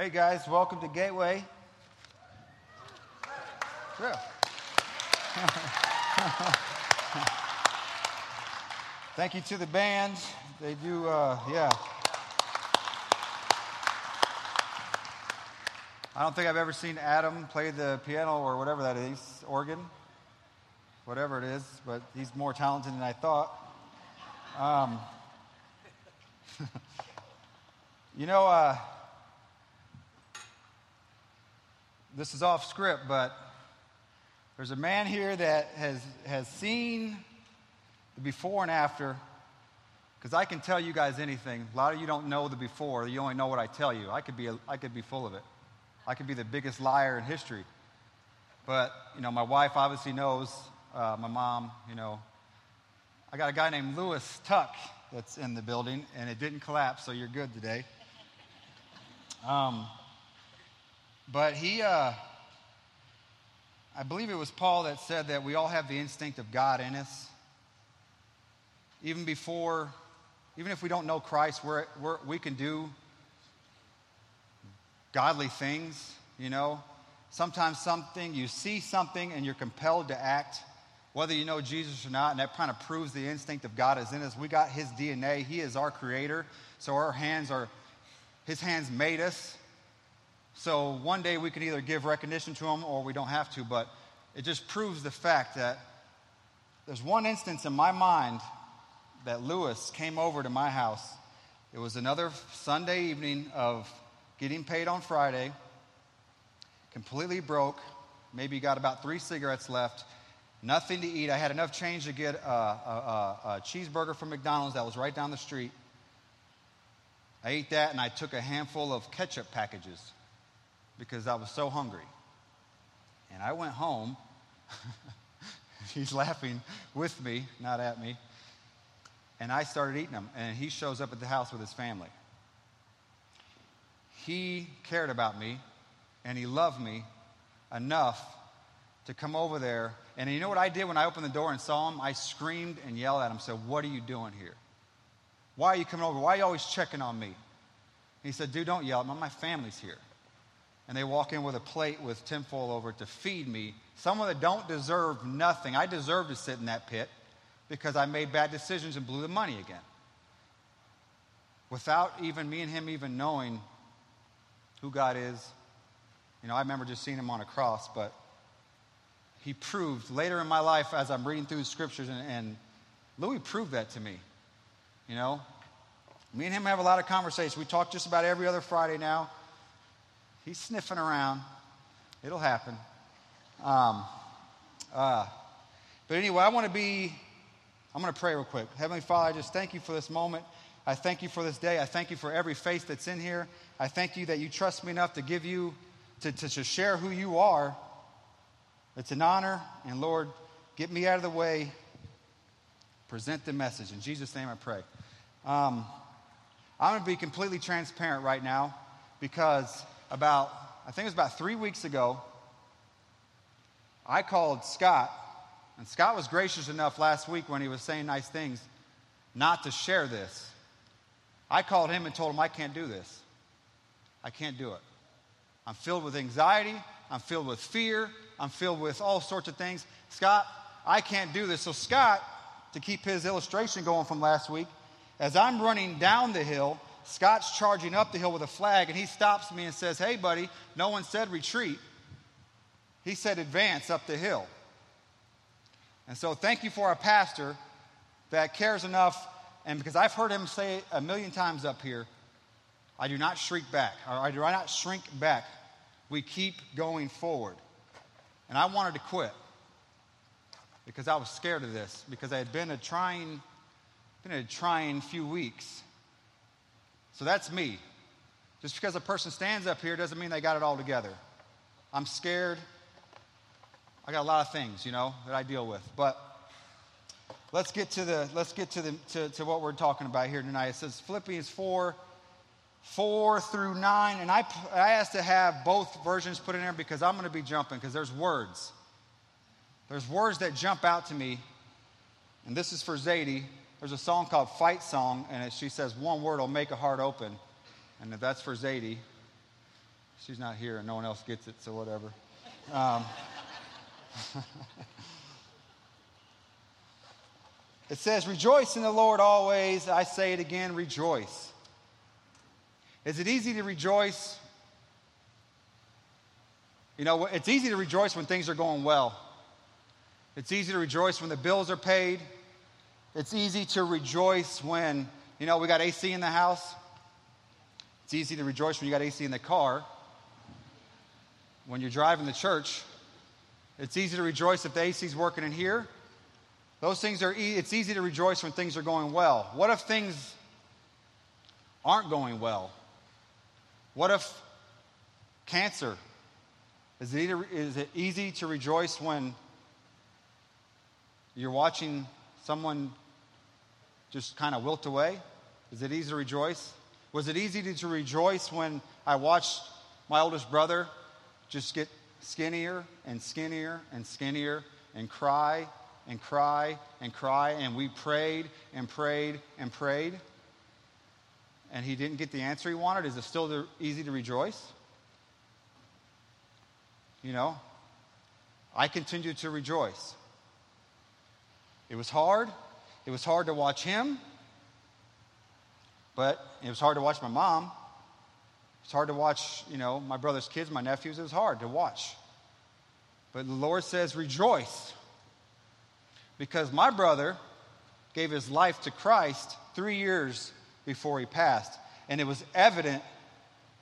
Hey guys, welcome to Gateway. Yeah. Thank you to the band. They do, uh, yeah. I don't think I've ever seen Adam play the piano or whatever that is, organ, whatever it is, but he's more talented than I thought. Um, you know, uh, this is off script, but there's a man here that has, has seen the before and after, because I can tell you guys anything. A lot of you don't know the before, you only know what I tell you. I could be, I could be full of it. I could be the biggest liar in history. But, you know, my wife obviously knows, uh, my mom, you know. I got a guy named Lewis Tuck that's in the building, and it didn't collapse, so you're good today. Um, but he, uh, I believe it was Paul that said that we all have the instinct of God in us. Even before, even if we don't know Christ, we're, we're, we can do godly things, you know. Sometimes something, you see something and you're compelled to act, whether you know Jesus or not, and that kind of proves the instinct of God is in us. We got his DNA, he is our creator, so our hands are, his hands made us. So one day we can either give recognition to them or we don't have to, but it just proves the fact that there's one instance in my mind that Lewis came over to my house. It was another Sunday evening of getting paid on Friday, completely broke, maybe got about three cigarettes left, nothing to eat. I had enough change to get a, a, a, a cheeseburger from McDonald's that was right down the street. I ate that and I took a handful of ketchup packages because I was so hungry. And I went home. He's laughing with me, not at me. And I started eating them. And he shows up at the house with his family. He cared about me and he loved me enough to come over there. And you know what I did when I opened the door and saw him? I screamed and yelled at him, said, What are you doing here? Why are you coming over? Why are you always checking on me? He said, Dude, don't yell at me. My family's here and they walk in with a plate with tinfoil over it to feed me. Someone that don't deserve nothing. I deserve to sit in that pit because I made bad decisions and blew the money again. Without even me and him even knowing who God is. You know, I remember just seeing him on a cross, but he proved later in my life as I'm reading through the scriptures, and, and Louis proved that to me. You know, me and him have a lot of conversations. We talk just about every other Friday now. He's sniffing around. It'll happen. Um, uh, but anyway, I want to be, I'm going to pray real quick. Heavenly Father, I just thank you for this moment. I thank you for this day. I thank you for every face that's in here. I thank you that you trust me enough to give you, to, to, to share who you are. It's an honor. And Lord, get me out of the way. Present the message. In Jesus' name I pray. Um, I'm going to be completely transparent right now because about, I think it was about three weeks ago, I called Scott, and Scott was gracious enough last week when he was saying nice things not to share this. I called him and told him, I can't do this. I can't do it. I'm filled with anxiety. I'm filled with fear. I'm filled with all sorts of things. Scott, I can't do this. So, Scott, to keep his illustration going from last week, as I'm running down the hill, Scott's charging up the hill with a flag, and he stops me and says, Hey, buddy, no one said retreat. He said advance up the hill. And so, thank you for our pastor that cares enough, and because I've heard him say it a million times up here, I do not shrink back, or I do not shrink back. We keep going forward. And I wanted to quit because I was scared of this, because I had been a trying, been a trying few weeks. So that's me. Just because a person stands up here doesn't mean they got it all together. I'm scared. I got a lot of things, you know, that I deal with. But let's get to the let's get to the to, to what we're talking about here tonight. It says Philippians 4, 4 through 9. And I I asked to have both versions put in there because I'm gonna be jumping because there's words. There's words that jump out to me. And this is for Zadie. There's a song called Fight Song, and she says, One word will make a heart open. And if that's for Zadie. She's not here and no one else gets it, so whatever. Um, it says, Rejoice in the Lord always. I say it again, rejoice. Is it easy to rejoice? You know, it's easy to rejoice when things are going well. It's easy to rejoice when the bills are paid. It's easy to rejoice when, you know, we got AC in the house. It's easy to rejoice when you got AC in the car. When you're driving to church, it's easy to rejoice if the AC is working in here. Those things are, e- it's easy to rejoice when things are going well. What if things aren't going well? What if cancer? Is it, is it easy to rejoice when you're watching someone just kind of wilt away? Is it easy to rejoice? Was it easy to, rejoice when I watched my oldest brother just get skinnier and skinnier and skinnier and cry and cry and cry and we prayed and prayed and prayed and he didn't get the answer he wanted? Is it still easy to rejoice? You know, I continue to rejoice. It was hard. It was hard to watch him, but it was hard to watch my mom. It's hard to watch, you know, my brother's kids, my nephews. It was hard to watch. But the Lord says, rejoice. Because my brother gave his life to Christ three years before he passed. And it was evident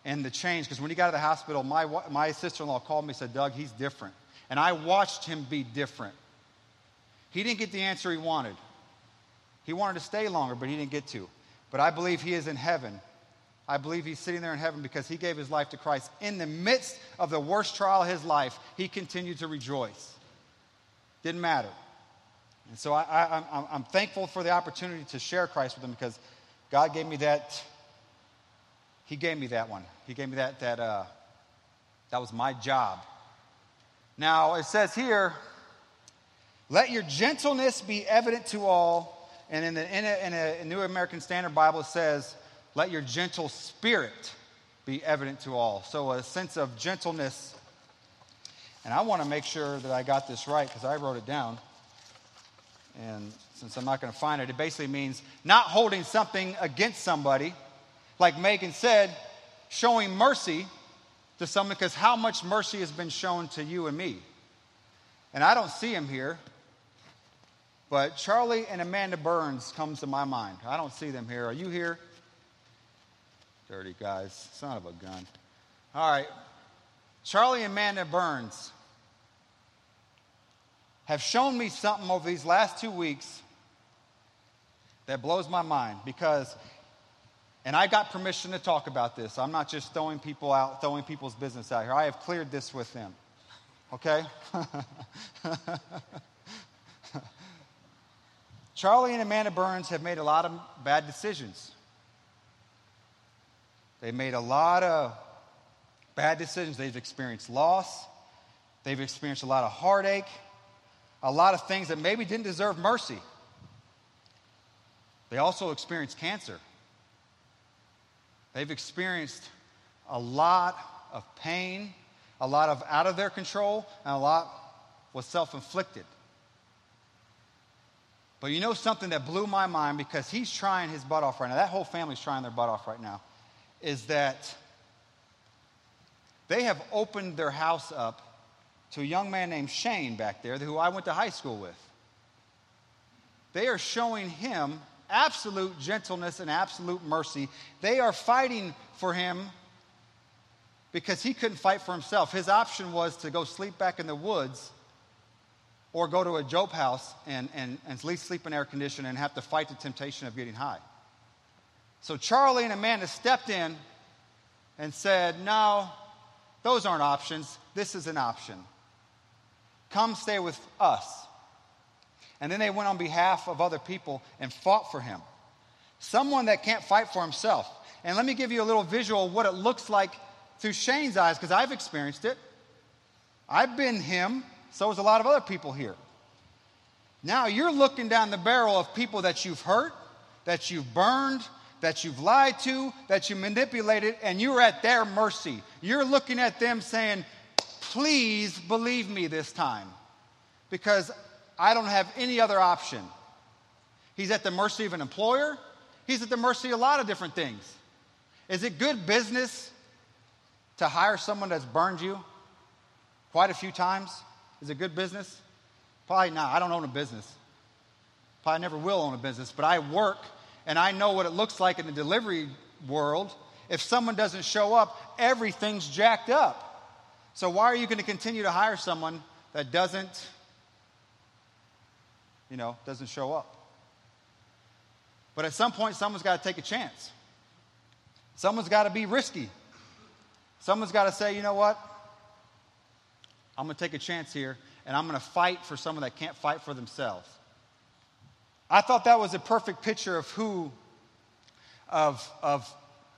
in the change. Because when he got to the hospital, my, my sister in law called me and said, Doug, he's different. And I watched him be different. He didn't get the answer he wanted. He wanted to stay longer, but he didn't get to. But I believe he is in heaven. I believe he's sitting there in heaven because he gave his life to Christ. In the midst of the worst trial of his life, he continued to rejoice. Didn't matter. And so I, am thankful for the opportunity to share Christ with him because God gave me that. He gave me that one. He gave me that. That uh, that was my job. Now it says here, "Let your gentleness be evident to all." And in, the, in, a, in a New American Standard Bible, it says, let your gentle spirit be evident to all. So, a sense of gentleness. And I want to make sure that I got this right because I wrote it down. And since I'm not going to find it, it basically means not holding something against somebody. Like Megan said, showing mercy to someone because how much mercy has been shown to you and me. And I don't see him here, but Charlie and Amanda Burns comes to my mind. I don't see them here. Are you here? Dirty guys. Son of a gun. All right. Charlie and Amanda Burns have shown me something over these last two weeks that blows my mind because, and I got permission to talk about this. I'm not just throwing people out, throwing people's business out here. I have cleared this with them. Okay? Charlie and Amanda Burns have made a lot of bad decisions. They've made a lot of bad decisions. They've experienced loss. They've experienced a lot of heartache, a lot of things that maybe didn't deserve mercy. They also experienced cancer. They've experienced a lot of pain, a lot of out of their control, and a lot was self inflicted. But you know something that blew my mind because he's trying his butt off right now. That whole family's trying their butt off right now is that they have opened their house up to a young man named Shane back there who I went to high school with. They are showing him absolute gentleness and absolute mercy. They are fighting for him because he couldn't fight for himself. His option was to go sleep back in the woods or go to a job house and, and, and at least sleep in air conditioning and have to fight the temptation of getting high. So Charlie and Amanda stepped in and said, No, those aren't options. This is an option. Come stay with us. And then they went on behalf of other people and fought for him. Someone that can't fight for himself. And let me give you a little visual of what it looks like through Shane's eyes, because I've experienced it. I've been him, so has a lot of other people here. Now you're looking down the barrel of people that you've hurt, that you've burned, that you've lied to, that you manipulated, and you're at their mercy. You're looking at them saying, Please believe me this time, because I don't have any other option. He's at the mercy of an employer, he's at the mercy of a lot of different things. Is it good business to hire someone that's burned you quite a few times? Is it good business? Probably not. I don't own a business. Probably never will own a business, but I work and I know what it looks like in the delivery world. If someone doesn't show up, everything's jacked up. So, why are you going to continue to hire someone that doesn't, you know, doesn't show up? But at some point, someone's got to take a chance. Someone's got to be risky. Someone's got to say, you know what? I'm going to take a chance here and I'm going to fight for someone that can't fight for themselves. I thought that was a perfect picture of who, of, of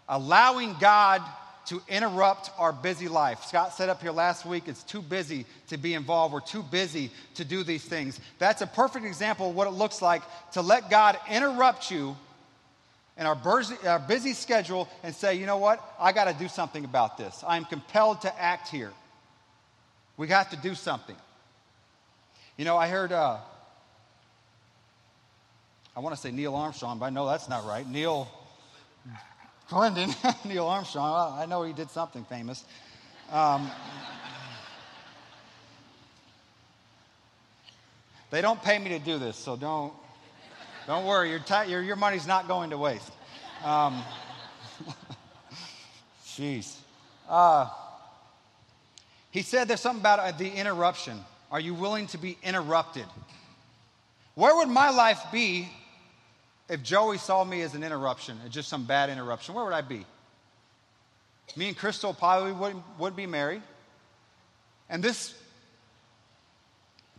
allowing God to interrupt our busy life. Scott said up here last week, it's too busy to be involved. We're too busy to do these things. That's a perfect example of what it looks like to let God interrupt you in our busy, our busy schedule and say, you know what? I got to do something about this. I am compelled to act here. We have to do something. You know, I heard, uh, I want to say Neil Armstrong, but I know that's not right. Neil Glendon, Neil Armstrong, I know he did something famous. Um, they don't pay me to do this, so don't, don't worry. Your, t- your, your money's not going to waste. Um, jeez. Uh, he said there's something about uh, the interruption. Are you willing to be interrupted? Where would my life be if Joey saw me as an interruption, just some bad interruption? Where would I be? Me and Crystal probably wouldn't, would be married. And this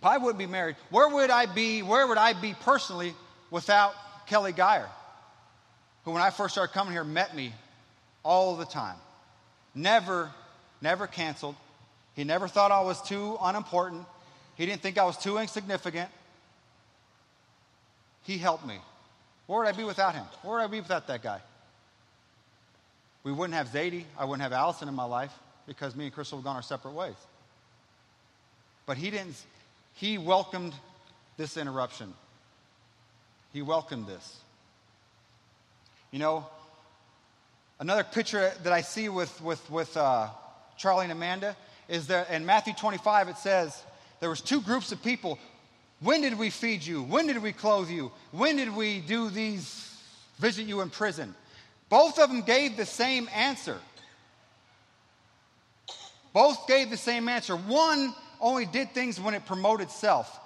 probably wouldn't be married. Where would I be? Where would I be personally without Kelly Geyer, who, when I first started coming here, met me all the time? Never, never canceled, he never thought I was too unimportant. He didn't think I was too insignificant. He helped me. Where would I be without him? Where would I be without that guy? We wouldn't have Zadie. I wouldn't have Allison in my life because me and Crystal have gone our separate ways. But he didn't, he welcomed this interruption. He welcomed this. You know, another picture that I see with, with, with uh, Charlie and Amanda is that in Matthew 25 it says there was two groups of people. When did we feed you? When did we clothe you? When did we do these visit you in prison? Both of them gave the same answer. Both gave the same answer. One only did things when it promoted self.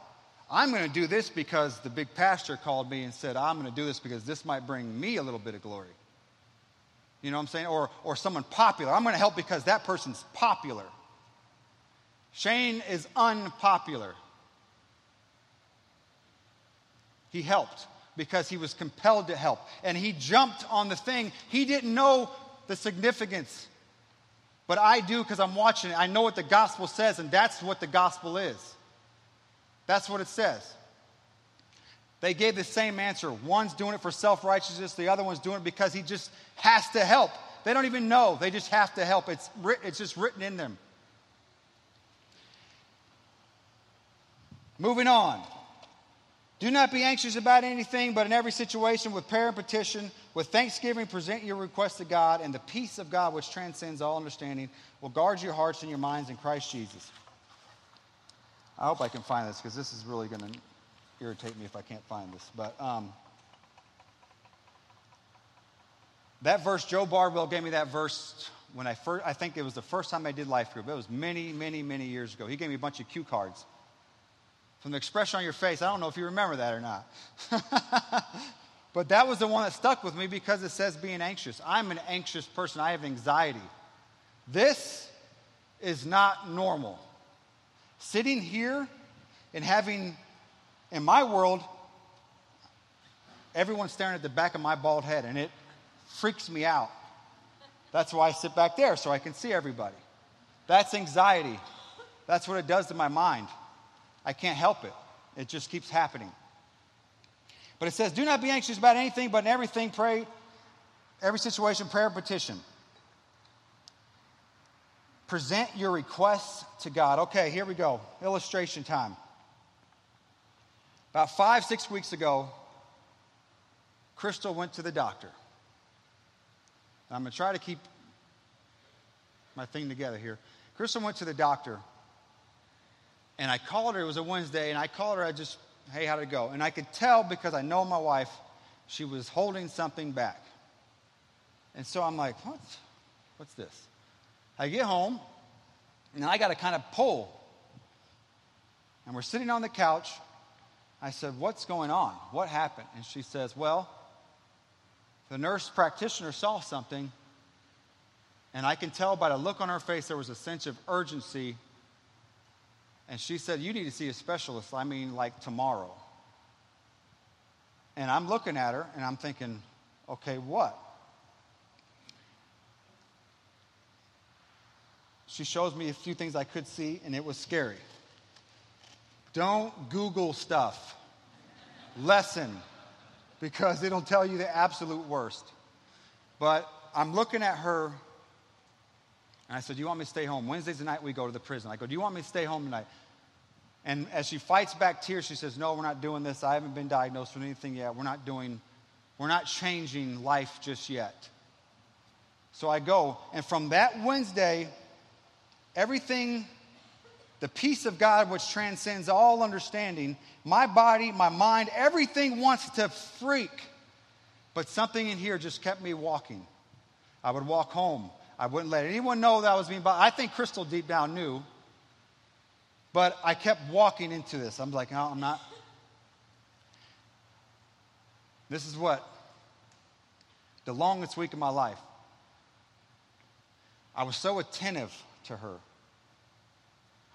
I'm going to do this because the big pastor called me and said, I'm going to do this because this might bring me a little bit of glory. You know what I'm saying? Or, or someone popular. I'm going to help because that person's popular. Shane is unpopular. He helped because he was compelled to help. And he jumped on the thing. He didn't know the significance. But I do because I'm watching it. I know what the gospel says, and that's what the gospel is. That's what it says. They gave the same answer. One's doing it for self righteousness, the other one's doing it because he just has to help. They don't even know, they just have to help. It's, it's just written in them. Moving on. Do not be anxious about anything, but in every situation, with prayer and petition, with thanksgiving, present your request to God, and the peace of God, which transcends all understanding, will guard your hearts and your minds in Christ Jesus. I hope I can find this because this is really going to irritate me if I can't find this. But um, that verse, Joe Barbell gave me that verse when I first, I think it was the first time I did life group. It was many, many, many years ago. He gave me a bunch of cue cards from the expression on your face. I don't know if you remember that or not. but that was the one that stuck with me because it says being anxious. I'm an anxious person, I have anxiety. This is not normal. Sitting here and having, in my world, everyone's staring at the back of my bald head and it freaks me out. That's why I sit back there so I can see everybody. That's anxiety. That's what it does to my mind. I can't help it. It just keeps happening. But it says, Do not be anxious about anything, but in everything pray every situation, prayer, petition. Present your requests to God. Okay, here we go. Illustration time. About five, six weeks ago, Crystal went to the doctor. I'm going to try to keep my thing together here. Crystal went to the doctor, and I called her. It was a Wednesday, and I called her. I just, hey, how'd it go? And I could tell because I know my wife, she was holding something back. And so I'm like, what? What's this? I get home, and I got to kind of pull. And we're sitting on the couch. I said, What's going on? What happened? And she says, Well, the nurse practitioner saw something, and I can tell by the look on her face there was a sense of urgency. And she said, You need to see a specialist. I mean, like tomorrow. And I'm looking at her and I'm thinking, Okay, what? she shows me a few things I could see, and it was scary. Don't Google stuff. Lesson, because it'll tell you the absolute worst. But I'm looking at her, and I said, Do you want me to stay home? Wednesdays the night we go to the prison. I go, Do you want me to stay home tonight? And as she fights back tears, she says, No, we're not doing this. I haven't been diagnosed with anything yet. We're not doing, we're not changing life just yet. So I go, and from that Wednesday, everything, the peace of God which transcends all understanding, my body, my mind, everything wants to freak. But something in here just kept me walking. I would walk home. I wouldn't let anyone know that I was being bothered. I think Crystal deep down knew. But I kept walking into this. I'm like, no, I'm not. This is what? The longest week of my life. I was so attentive to her.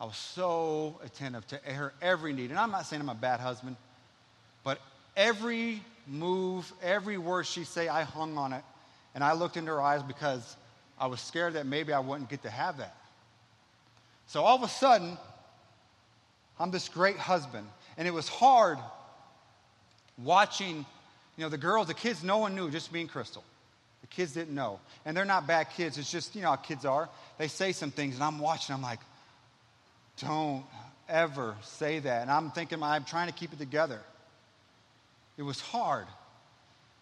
I was so attentive to her every need. And I'm not saying I'm a bad husband, but every move, every word she say, I hung on it. And I looked into her eyes because I was scared that maybe I wouldn't get to have that. So all of a sudden, I'm this great husband. And it was hard watching, you know, the girls, the kids, no one knew, just me and Crystal. The kids didn't know. And they're not bad kids. It's just, you know how kids are. They say some things, and I'm watching, I'm like, don't ever say that. And I'm thinking, I'm trying to keep it together. It was hard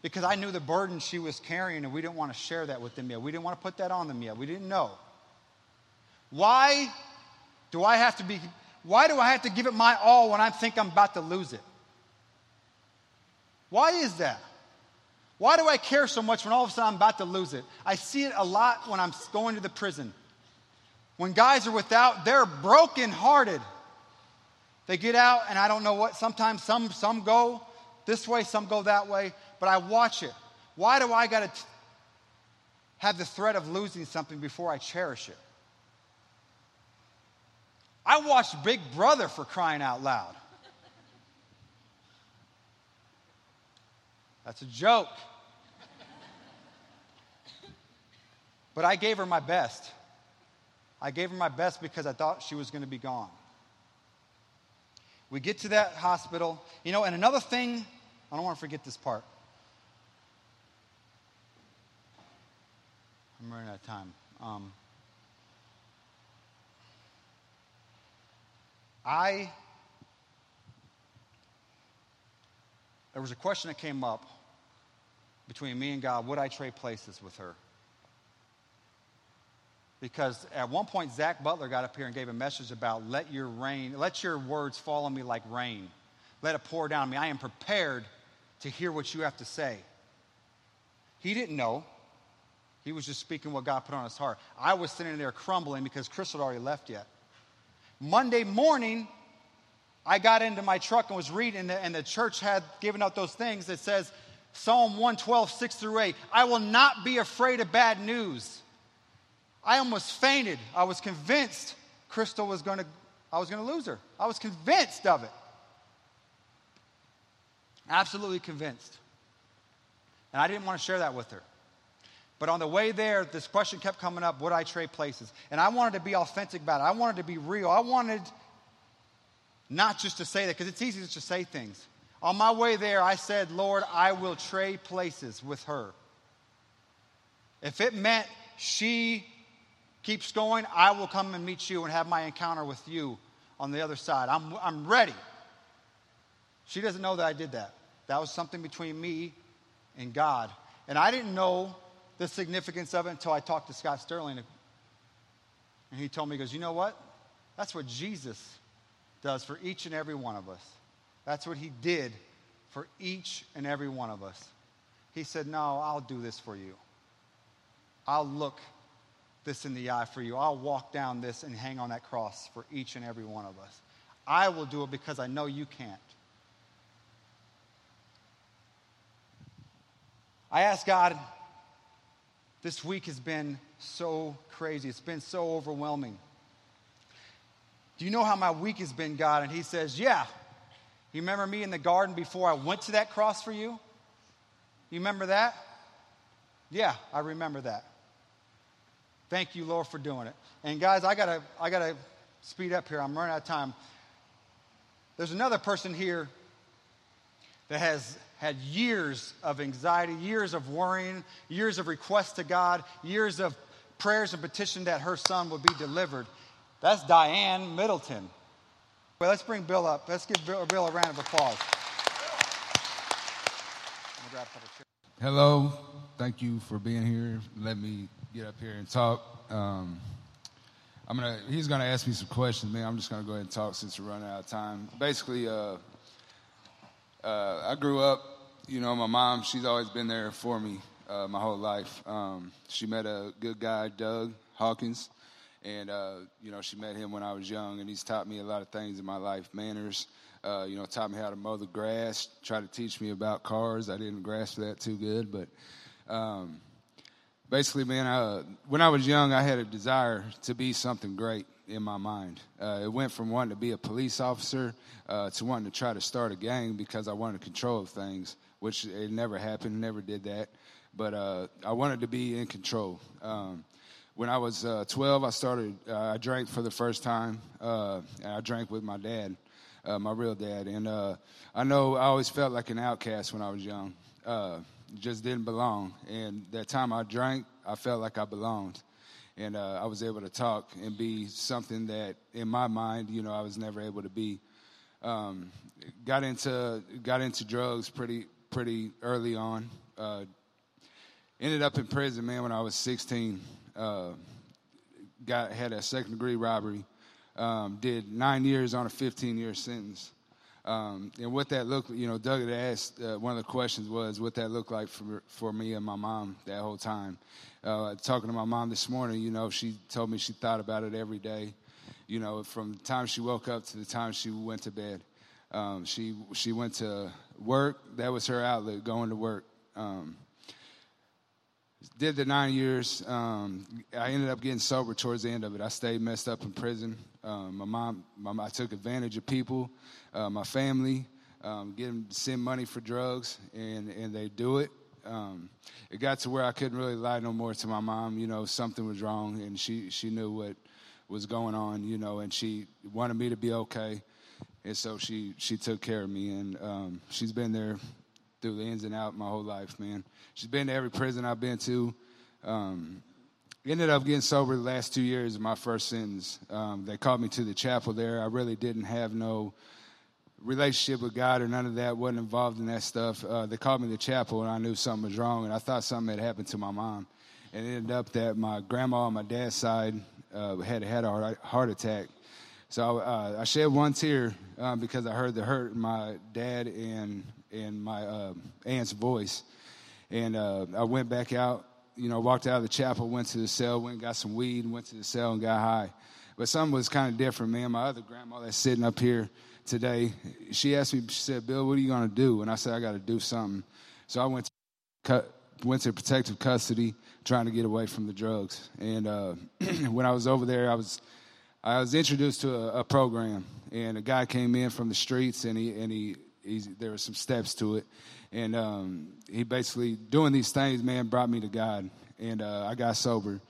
because I knew the burden she was carrying, and we didn't want to share that with them yet. We didn't want to put that on them yet. We didn't know. Why do I have to be, why do I have to give it my all when I think I'm about to lose it? Why is that? Why do I care so much when all of a sudden I'm about to lose it? I see it a lot when I'm going to the prison. When guys are without, they're brokenhearted. They get out, and I don't know what, sometimes some, some go this way, some go that way, but I watch it. Why do I got to have the threat of losing something before I cherish it? I watched Big Brother for crying out loud. That's a joke. But I gave her my best. I gave her my best because I thought she was going to be gone. We get to that hospital. You know, and another thing, I don't want to forget this part. I'm running out of time. Um, I, there was a question that came up between me and God would I trade places with her? Because at one point, Zach Butler got up here and gave a message about let your rain, let your words fall on me like rain. Let it pour down on me. I am prepared to hear what you have to say. He didn't know. He was just speaking what God put on his heart. I was sitting there crumbling because Chris had already left yet. Monday morning, I got into my truck and was reading, and the, and the church had given out those things that says, Psalm 112, 6 through 8, I will not be afraid of bad news. I almost fainted. I was convinced Crystal was going to, I was going to lose her. I was convinced of it. Absolutely convinced. And I didn't want to share that with her. But on the way there, this question kept coming up would I trade places? And I wanted to be authentic about it. I wanted to be real. I wanted not just to say that, because it's easy to say things. On my way there, I said, Lord, I will trade places with her. If it meant she keeps going, I will come and meet you and have my encounter with you on the other side. I'm, I'm ready. She doesn't know that I did that. That was something between me and God. And I didn't know the significance of it until I talked to Scott Sterling. And he told me, he goes, You know what? That's what Jesus does for each and every one of us. That's what he did for each and every one of us. He said, No, I'll do this for you. I'll look this in the eye for you. I'll walk down this and hang on that cross for each and every one of us. I will do it because I know you can't. I asked God, this week has been so crazy. It's been so overwhelming. Do you know how my week has been, God? And He says, Yeah. You remember me in the garden before I went to that cross for you? You remember that? Yeah, I remember that. Thank you, Lord, for doing it. And guys, I gotta, I gotta speed up here. I'm running out of time. There's another person here that has had years of anxiety, years of worrying, years of requests to God, years of prayers and petition that her son would be delivered. That's Diane Middleton. Well, let's bring Bill up. Let's give Bill, Bill a round of applause. Hello. Thank you for being here. Let me get up here and talk. Um, I'm gonna. He's gonna ask me some questions, man. I'm just gonna go ahead and talk since we're running out of time. Basically, uh, uh, I grew up. You know, my mom. She's always been there for me uh, my whole life. Um, she met a good guy, Doug Hawkins, and uh, you know, she met him when I was young, and he's taught me a lot of things in my life, manners. Uh, you know, taught me how to mow the grass. Tried to teach me about cars. I didn't grasp that too good, but. Um, basically, man, when I was young, I had a desire to be something great in my mind. Uh, it went from wanting to be a police officer uh, to wanting to try to start a gang because I wanted control of things, which it never happened, never did that. But uh, I wanted to be in control. Um, when I was uh, 12, I started, uh, I drank for the first time, uh, and I drank with my dad, my real dad. And I know I always felt like an outcast when I was young just didn't belong. And that time I drank, I felt like I belonged. And uh, I was able to talk and be something that, in my mind, you know, I was never able to be. Um, got into got into drugs pretty pretty early on. Uh, ended up in prison, man, when I was 16. Uh, got had a second degree robbery. Um, did nine years on a 15 year sentence. Um, and what that looked, you know, Doug had asked, uh, one of the questions was what that looked like for, for me and my mom that whole time. Uh, talking to my mom this morning, you know, she told me she thought about it every day, you know, from the time she woke up to the time she went to bed. Um, she, she went to work, that was her outlet, going to work. Um, did the nine years. Um, I ended up getting sober towards the end of it. I stayed messed up in prison. Um, my, mom, my I took advantage of people, uh, my family, um, get them send money for drugs, and, and they do it. Um, it got to where I couldn't really lie no more to my mom. You know, something was wrong, and she, she knew what was going on, you know, and she wanted me to be okay. And so she, she took care of me, and um, she's been there through the ins and out my whole life, man. She's been to every prison I've been to. Um, ended up getting sober the last two years of my first sentence. Um, they called me to the chapel there. I really didn't have no relationship with God or none of that. wasn't involved in that stuff. Uh, they called me to the chapel, and I knew something was wrong, and I thought something had happened to my mom. And it ended up that my grandma on my dad's side uh, had had a heart attack. So uh, I shed one tear um, because I heard the hurt in my dad and and my uh, aunt's voice. And uh, I went back out, you know, walked out of the chapel, went to the cell, went got some weed, went to the cell and got high. But something was kind of different, Me and My other grandma that's sitting up here today, she asked me, she said, Bill, what are you going to do? And I said, I got to do something. So I went to, went to protective custody, trying to get away from the drugs. And uh, when I was over there, I was I was introduced to a, a, program, and a guy came in from the streets, and he and he there were some steps to it, and um, he basically doing these things, man, brought me to God, and uh, I got sober,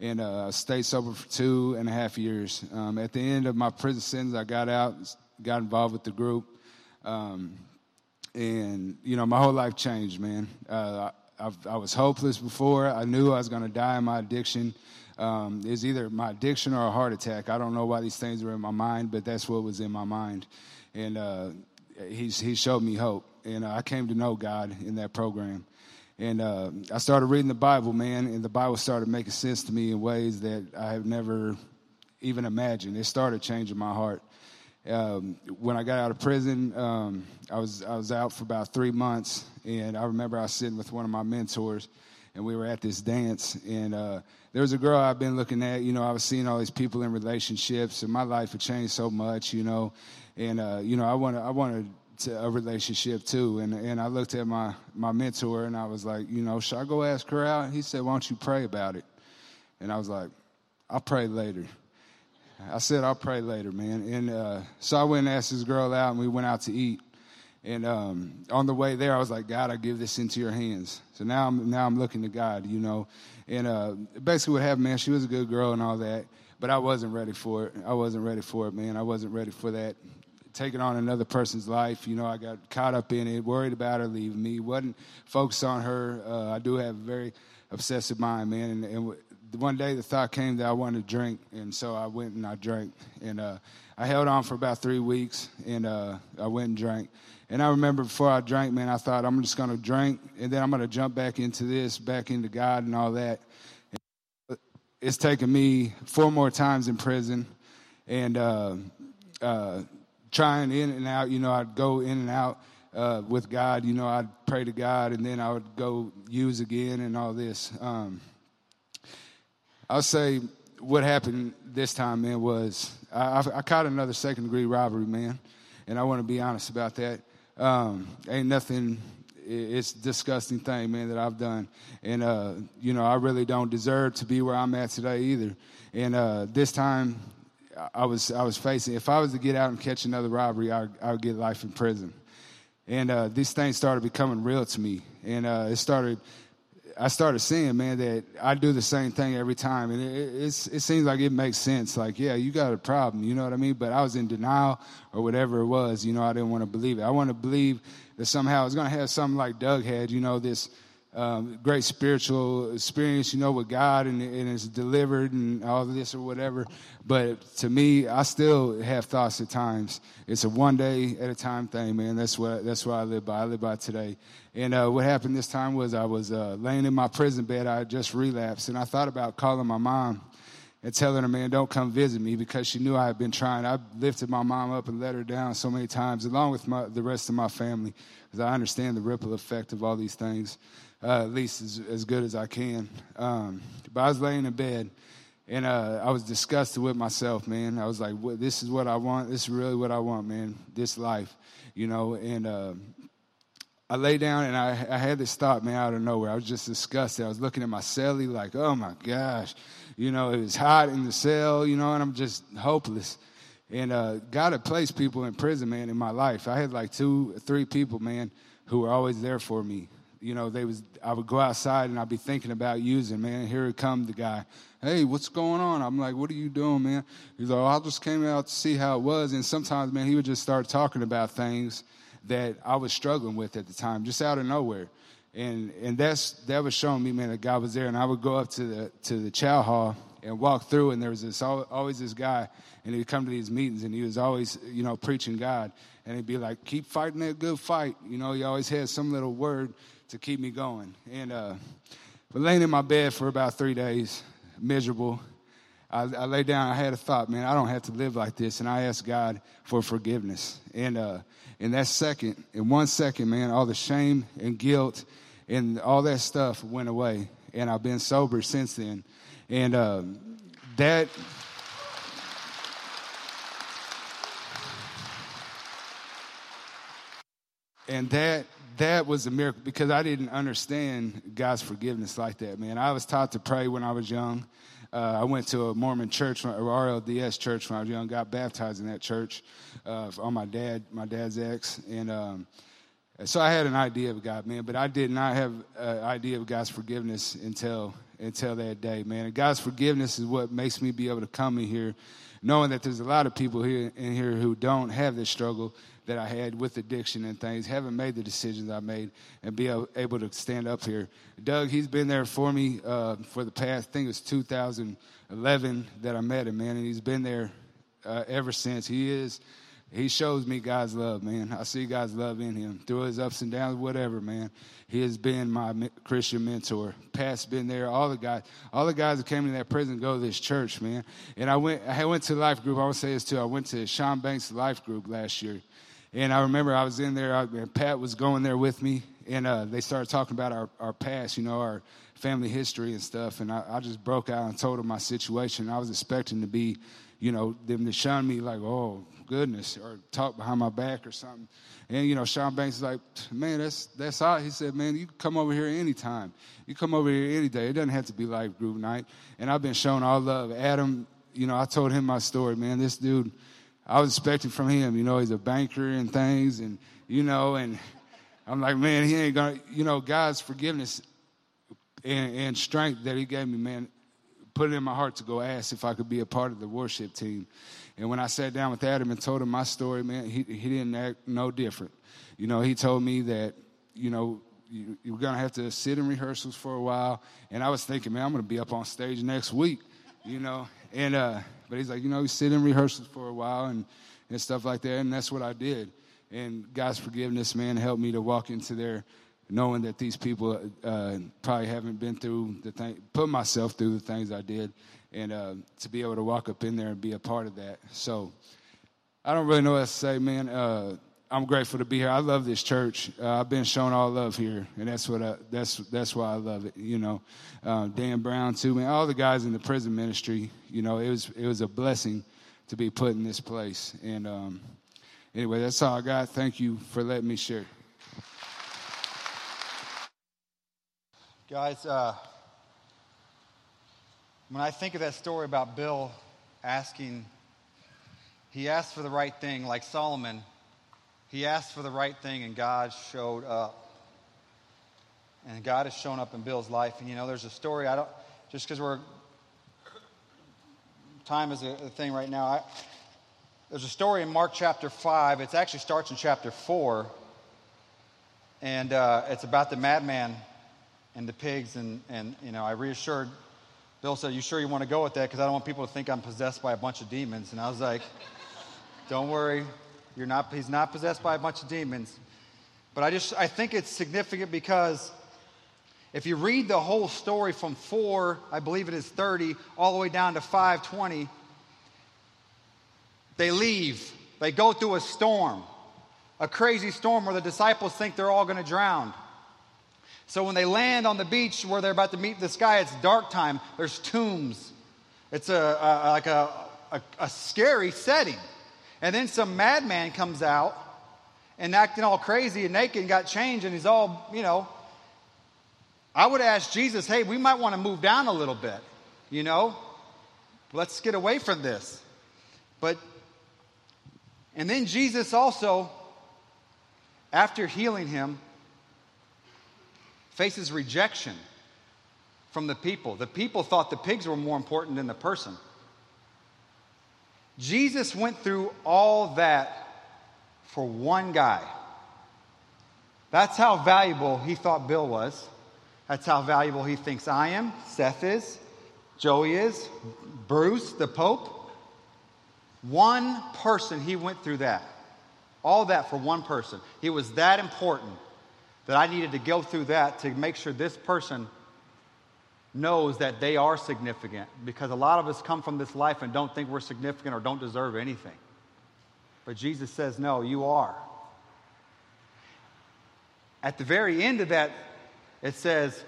and uh, stayed sober for two and a half years. Um, at the end of my prison sentence, I got out, got involved with the group, um, and you know my whole life changed, man. Uh, I've, i was hopeless before. I knew I was going to die in my addiction. Um, it was either my addiction or a heart attack. I don't know why these things were in my mind, but that's what was in my mind. And uh, he's, he showed me hope. And uh, I came to know God in that program. And uh, I started reading the Bible, man, and the Bible started making sense to me in ways that I have never even imagined. It started changing my heart. Um, when I got out of prison, um, I was I was out for about three months, and I remember I was sitting with one of my mentors, and we were at this dance, and uh, there was a girl I've been looking at. You know, I was seeing all these people in relationships, and my life had changed so much. You know, and uh, you know, I wanted I wanted to a relationship too, and and I looked at my my mentor, and I was like, you know, should I go ask her out? He said, why don't you pray about it? And I was like, I'll pray later. I said, I'll pray later, man. And uh, so I went and asked this girl out, and we went out to eat. And um, on the way there, I was like, God, I give this into your hands. So now I'm now I'm looking to God, you know. And uh, basically, what happened, man, she was a good girl and all that, but I wasn't ready for it. I wasn't ready for it, man. I wasn't ready for that. Taking on another person's life, you know, I got caught up in it, worried about her leaving me, wasn't focused on her. Uh, I do have a very obsessive mind, man, and, and one day the thought came that I wanted to drink, and so I went and I drank. And uh, I held on for about three weeks, and uh, I went and drank. And I remember before I drank, man, I thought I'm just going to drink, and then I'm going to jump back into this, back into God and all that. And it's taken me four more times in prison, and uh, uh, trying in and out. You know, I'd go in and out. Uh, with God, you know, I'd pray to God and then I would go use again and all this. Um, I'll say what happened this time, man, was I, I, caught another second degree robbery, man, and I want to be honest about that. Um, ain't nothing. It's disgusting thing, man, that I've done, and uh, you know I really don't deserve to be where I'm at today either. And uh, this time, I was I was facing. If I was to get out and catch another robbery, I, I would get life in prison. And uh, these things started becoming real to me, and uh, it started I started seeing, man, that I do the same thing every time, and it, it seems like it makes sense. Like, yeah, you got a problem, you know what I mean? But I was in denial or whatever it was. You know, I didn't want to believe it. I want to believe that somehow it's going to have something like Doug had. You know, this um, great spiritual experience, you know, with God and, and it's delivered and all this or whatever. But to me, I still have thoughts at times. It's a one day at a time thing, man. That's what that's what I live by. I live by today. And uh, what happened this time was I was uh, laying in my prison bed. I just relapsed, and I thought about calling my mom and telling her, man, don't come visit me because she knew I had been trying. I lifted my mom up and let her down so many times, along with my, the rest of my family, because I understand the ripple effect of all these things uh, at least as, as good as I can. Um, but I was laying in bed and uh, I was disgusted with myself, man. I was like, "This is what I want. This is really what I want, man. This life, you know." And uh, I lay down and I, I, had this thought, man, out of nowhere. I was just disgusted. I was looking at my cellie, like, "Oh my gosh," you know. It was hot in the cell, you know, and I'm just hopeless. And uh, God had placed people in prison, man, in my life. I had like two, three people, man, who were always there for me you know, they was I would go outside and I'd be thinking about using, man. Here would come the guy. Hey, what's going on? I'm like, what are you doing, man? He's like, I just came out to see how it was. And sometimes, man, he would just start talking about things that I was struggling with at the time, just out of nowhere. And and that's that was showing me, man, that God was there. And I would go up to the to the chow hall and walk through, and there was this always this guy, and he'd come to these meetings, and he was always, you know, preaching God, and he'd be like, "Keep fighting that good fight," you know. He always had some little word to keep me going. And uh, but laying in my bed for about three days, miserable. I, I lay down. I had a thought, man. I don't have to live like this, and I asked God for forgiveness. And uh, in that second, in one second, man, all the shame and guilt and all that stuff went away. And I've been sober since then. And uh, that. And that that was a miracle because I didn't understand God's forgiveness like that, man. I was taught to pray when I was young. Uh, I went to a Mormon church, or RLDS church when I was young. Got baptized in that church uh, on my dad, my dad's ex, and um, so I had an idea of God, man. But I did not have an idea of God's forgiveness until until that day, man. And God's forgiveness is what makes me be able to come in here, knowing that there's a lot of people here in here who don't have this struggle that I had with addiction and things, haven't made the decisions I made, and be able to stand up here. Doug, he's been there for me uh, for the past, I think it was 2011 that I met him, man, and he's been there uh, ever since. He is he shows me God's love, man. I see God's love in him through his ups and downs, whatever, man. He has been my Christian mentor. Pat's been there. All the guys, all the guys that came to that prison go to this church, man. And I went, I went to life group. I to say this too. I went to Sean Banks life group last year, and I remember I was in there. I, and Pat was going there with me, and uh, they started talking about our, our past, you know, our family history and stuff. And I, I just broke out and told them my situation. I was expecting to be, you know, them to shun me like, oh, goodness, or talk behind my back or something. And you know, Sean Banks is like, man, that's that's all. He said, man, you can come over here anytime. You come over here any day. It doesn't have to be life group night. And I've been shown all love. Adam, you know, I told him my story, man. This dude, I was expecting from him. You know, he's a banker and things, and you know, and I'm like, man, he ain't gonna. You know, God's forgiveness and, and strength that He gave me, man, put it in my heart to go ask if I could be a part of the worship team. And when I sat down with Adam and told him my story, man, he, he didn't act no different. You know, he told me that, you know, you, you're to have to sit in rehearsals for a while. And I was thinking, man, I'm to be up on stage next week, you know. And, uh, but he's like, you know, you sit in rehearsals for a while and, and stuff like that. And that's what I did. And God's forgiveness, man, helped me to walk into there knowing that these people uh, probably haven't been through the thing, put myself through the things I did and uh, to be able to walk up in there and be a part of that. So I don't really know what to say, man. Uh, I'm grateful to be here. I love this church. Uh, I've been shown all love here, and that's what I, that's that's why I love it. You know, uh, Dan Brown too, man. All the guys in the prison ministry. You know, it was it was a blessing to be put in this place. And um, anyway, that's all I got. Thank you for letting me share. Guys, uh, when I think of that story about Bill asking, he asked for the right thing, like Solomon. He asked for the right thing, and God showed up. And God has shown up in Bill's life. And you know, there's a story. I don't just because we're time is a, a thing right now. I, there's a story in Mark chapter five. It actually starts in chapter four, and uh, it's about the madman and the pigs. And and you know, I reassured Bill said, You sure you want to go with that? Because I don't want people to think I'm possessed by a bunch of demons. And I was like, Don't worry. You're not, he's not possessed by a bunch of demons. But I just I think it's significant because if you read the whole story from 4, I believe it is 30, all the way down to 520, they leave. They go through a storm, a crazy storm where the disciples think they're all going to drown. So when they land on the beach where they're about to meet this guy, it's dark time. There's tombs. It's a, a like a, a, a scary setting. And then some madman comes out and acting all crazy and naked and got changed and he's all, you know. I would ask Jesus, hey, we might want to move down a little bit, you know? Let's get away from this. But, and then Jesus also, after healing him, faces rejection from the people. The people thought the pigs were more important than the person. Jesus went through all that for one guy. That's how valuable he thought Bill was. That's how valuable he thinks I am, Seth is, Joey is, Bruce, the Pope. One person, he went through that. All that for one person. He was that important that I needed to go through that to make sure this person knows that they are significant because a lot of us come from this life and don't think we're significant or don't deserve anything. But Jesus says, No, you are. At the very end of that, it says,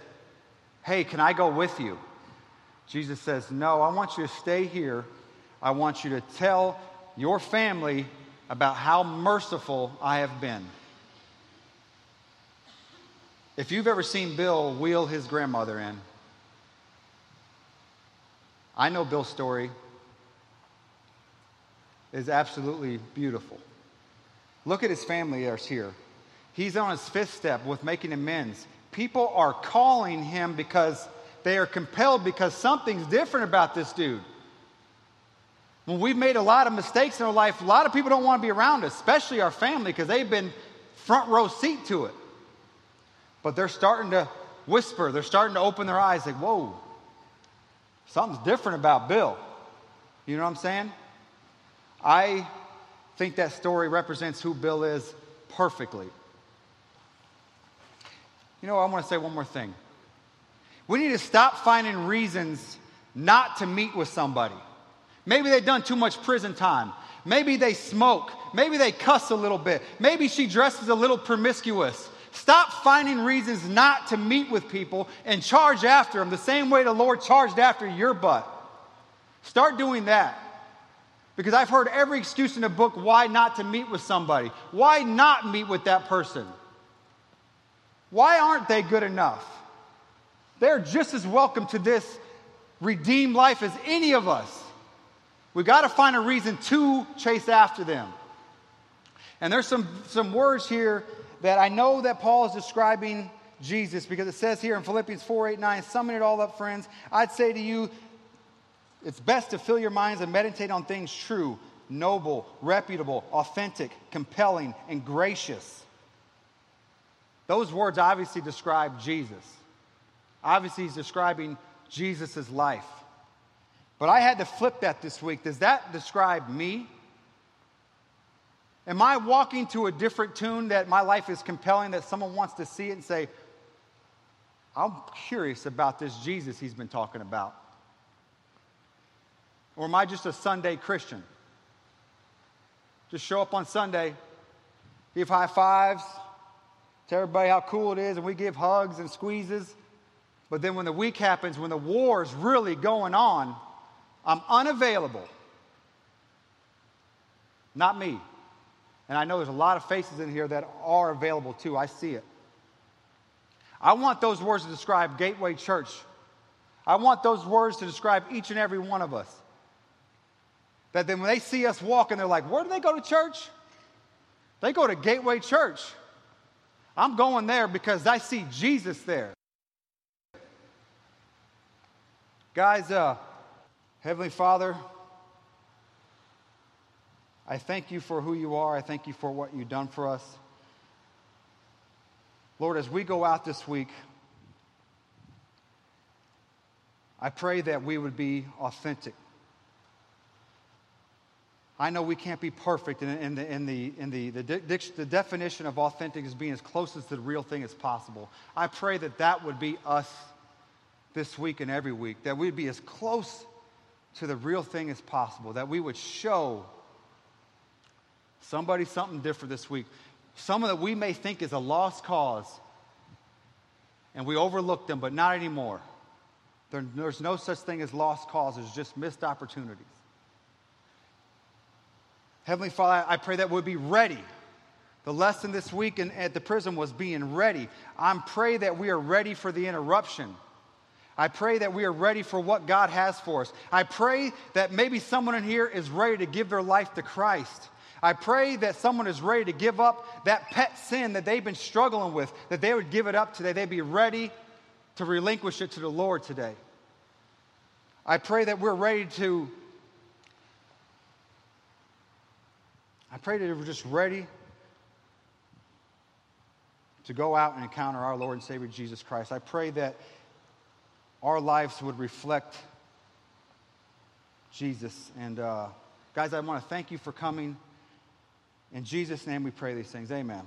Hey, can I go with you? Jesus says, No, I want you to stay here. I want you to tell your family about how merciful I have been. If you've ever seen Bill wheel his grandmother in, I know Bill's story is absolutely beautiful. Look at his family that's here. He's on his fifth step with making amends. People are calling him because they are compelled because something's different about this dude. When we've made a lot of mistakes in our life, a lot of people don't want to be around us, especially our family, because they've been front row seat to it. But they're starting to whisper, they're starting to open their eyes like, whoa, something's different about Bill. You know what I'm saying? I think that story represents who Bill is perfectly. You know, I want to say one more thing. We need to stop finding reasons not to meet with somebody. Maybe they've done too much prison time. Maybe they smoke. Maybe they cuss a little bit. Maybe she dresses a little promiscuous. Stop finding reasons not to meet with people and charge after them the same way the Lord charged after your butt. Start doing that. Because I've heard every excuse in the book why not to meet with somebody. Why not meet with that person? Why aren't they good enough? They're just as welcome to this redeemed life as any of us. We got to find a reason to chase after them. And there's some, some words here that I know that Paul is describing Jesus because it says here in Philippians 4 8 9, summing it all up, friends, I'd say to you, it's best to fill your minds and meditate on things true, noble, reputable, authentic, compelling, and gracious. Those words obviously describe Jesus. Obviously, he's describing Jesus' life. But I had to flip that this week. Does that describe me? Am I walking to a different tune that my life is compelling, that someone wants to see it and say, I'm curious about this Jesus he's been talking about? Or am I just a Sunday Christian? Just show up on Sunday, give high fives, tell everybody how cool it is, and we give hugs and squeezes. But then when the week happens, when the war is really going on, I'm unavailable. Not me. And I know there's a lot of faces in here that are available too. I see it. I want those words to describe Gateway Church. I want those words to describe each and every one of us. That then when they see us walking, they're like, where do they go to church? They go to Gateway Church. I'm going there because I see Jesus there. Guys, uh, Heavenly Father, I thank you for who you are. I thank you for what you've done for us. Lord, as we go out this week, I pray that we would be authentic. I know we can't be perfect, and in the, the, the, the, the definition of authentic is being as close as the real thing as possible. I pray that that would be us this week and every week, that we'd be as close to the real thing as possible, that we would show somebody something different this week, someone that we may think is a lost cause, and we overlook them, but not anymore. There, there's no such thing as lost causes, just missed opportunities. Heavenly Father, I pray that we'll be ready. The lesson this week in, at the prison was being ready. I pray that we are ready for the interruption. I pray that we are ready for what God has for us. I pray that maybe someone in here is ready to give their life to Christ. I pray that someone is ready to give up that pet sin that they've been struggling with, that they would give it up today. They'd be ready to relinquish it to the Lord today. I pray that we're ready to I pray that we're just ready to go out and encounter our Lord and Savior Jesus Christ. I pray that our lives would reflect Jesus. And uh, guys, I want to thank you for coming. In Jesus' name we pray these things. Amen.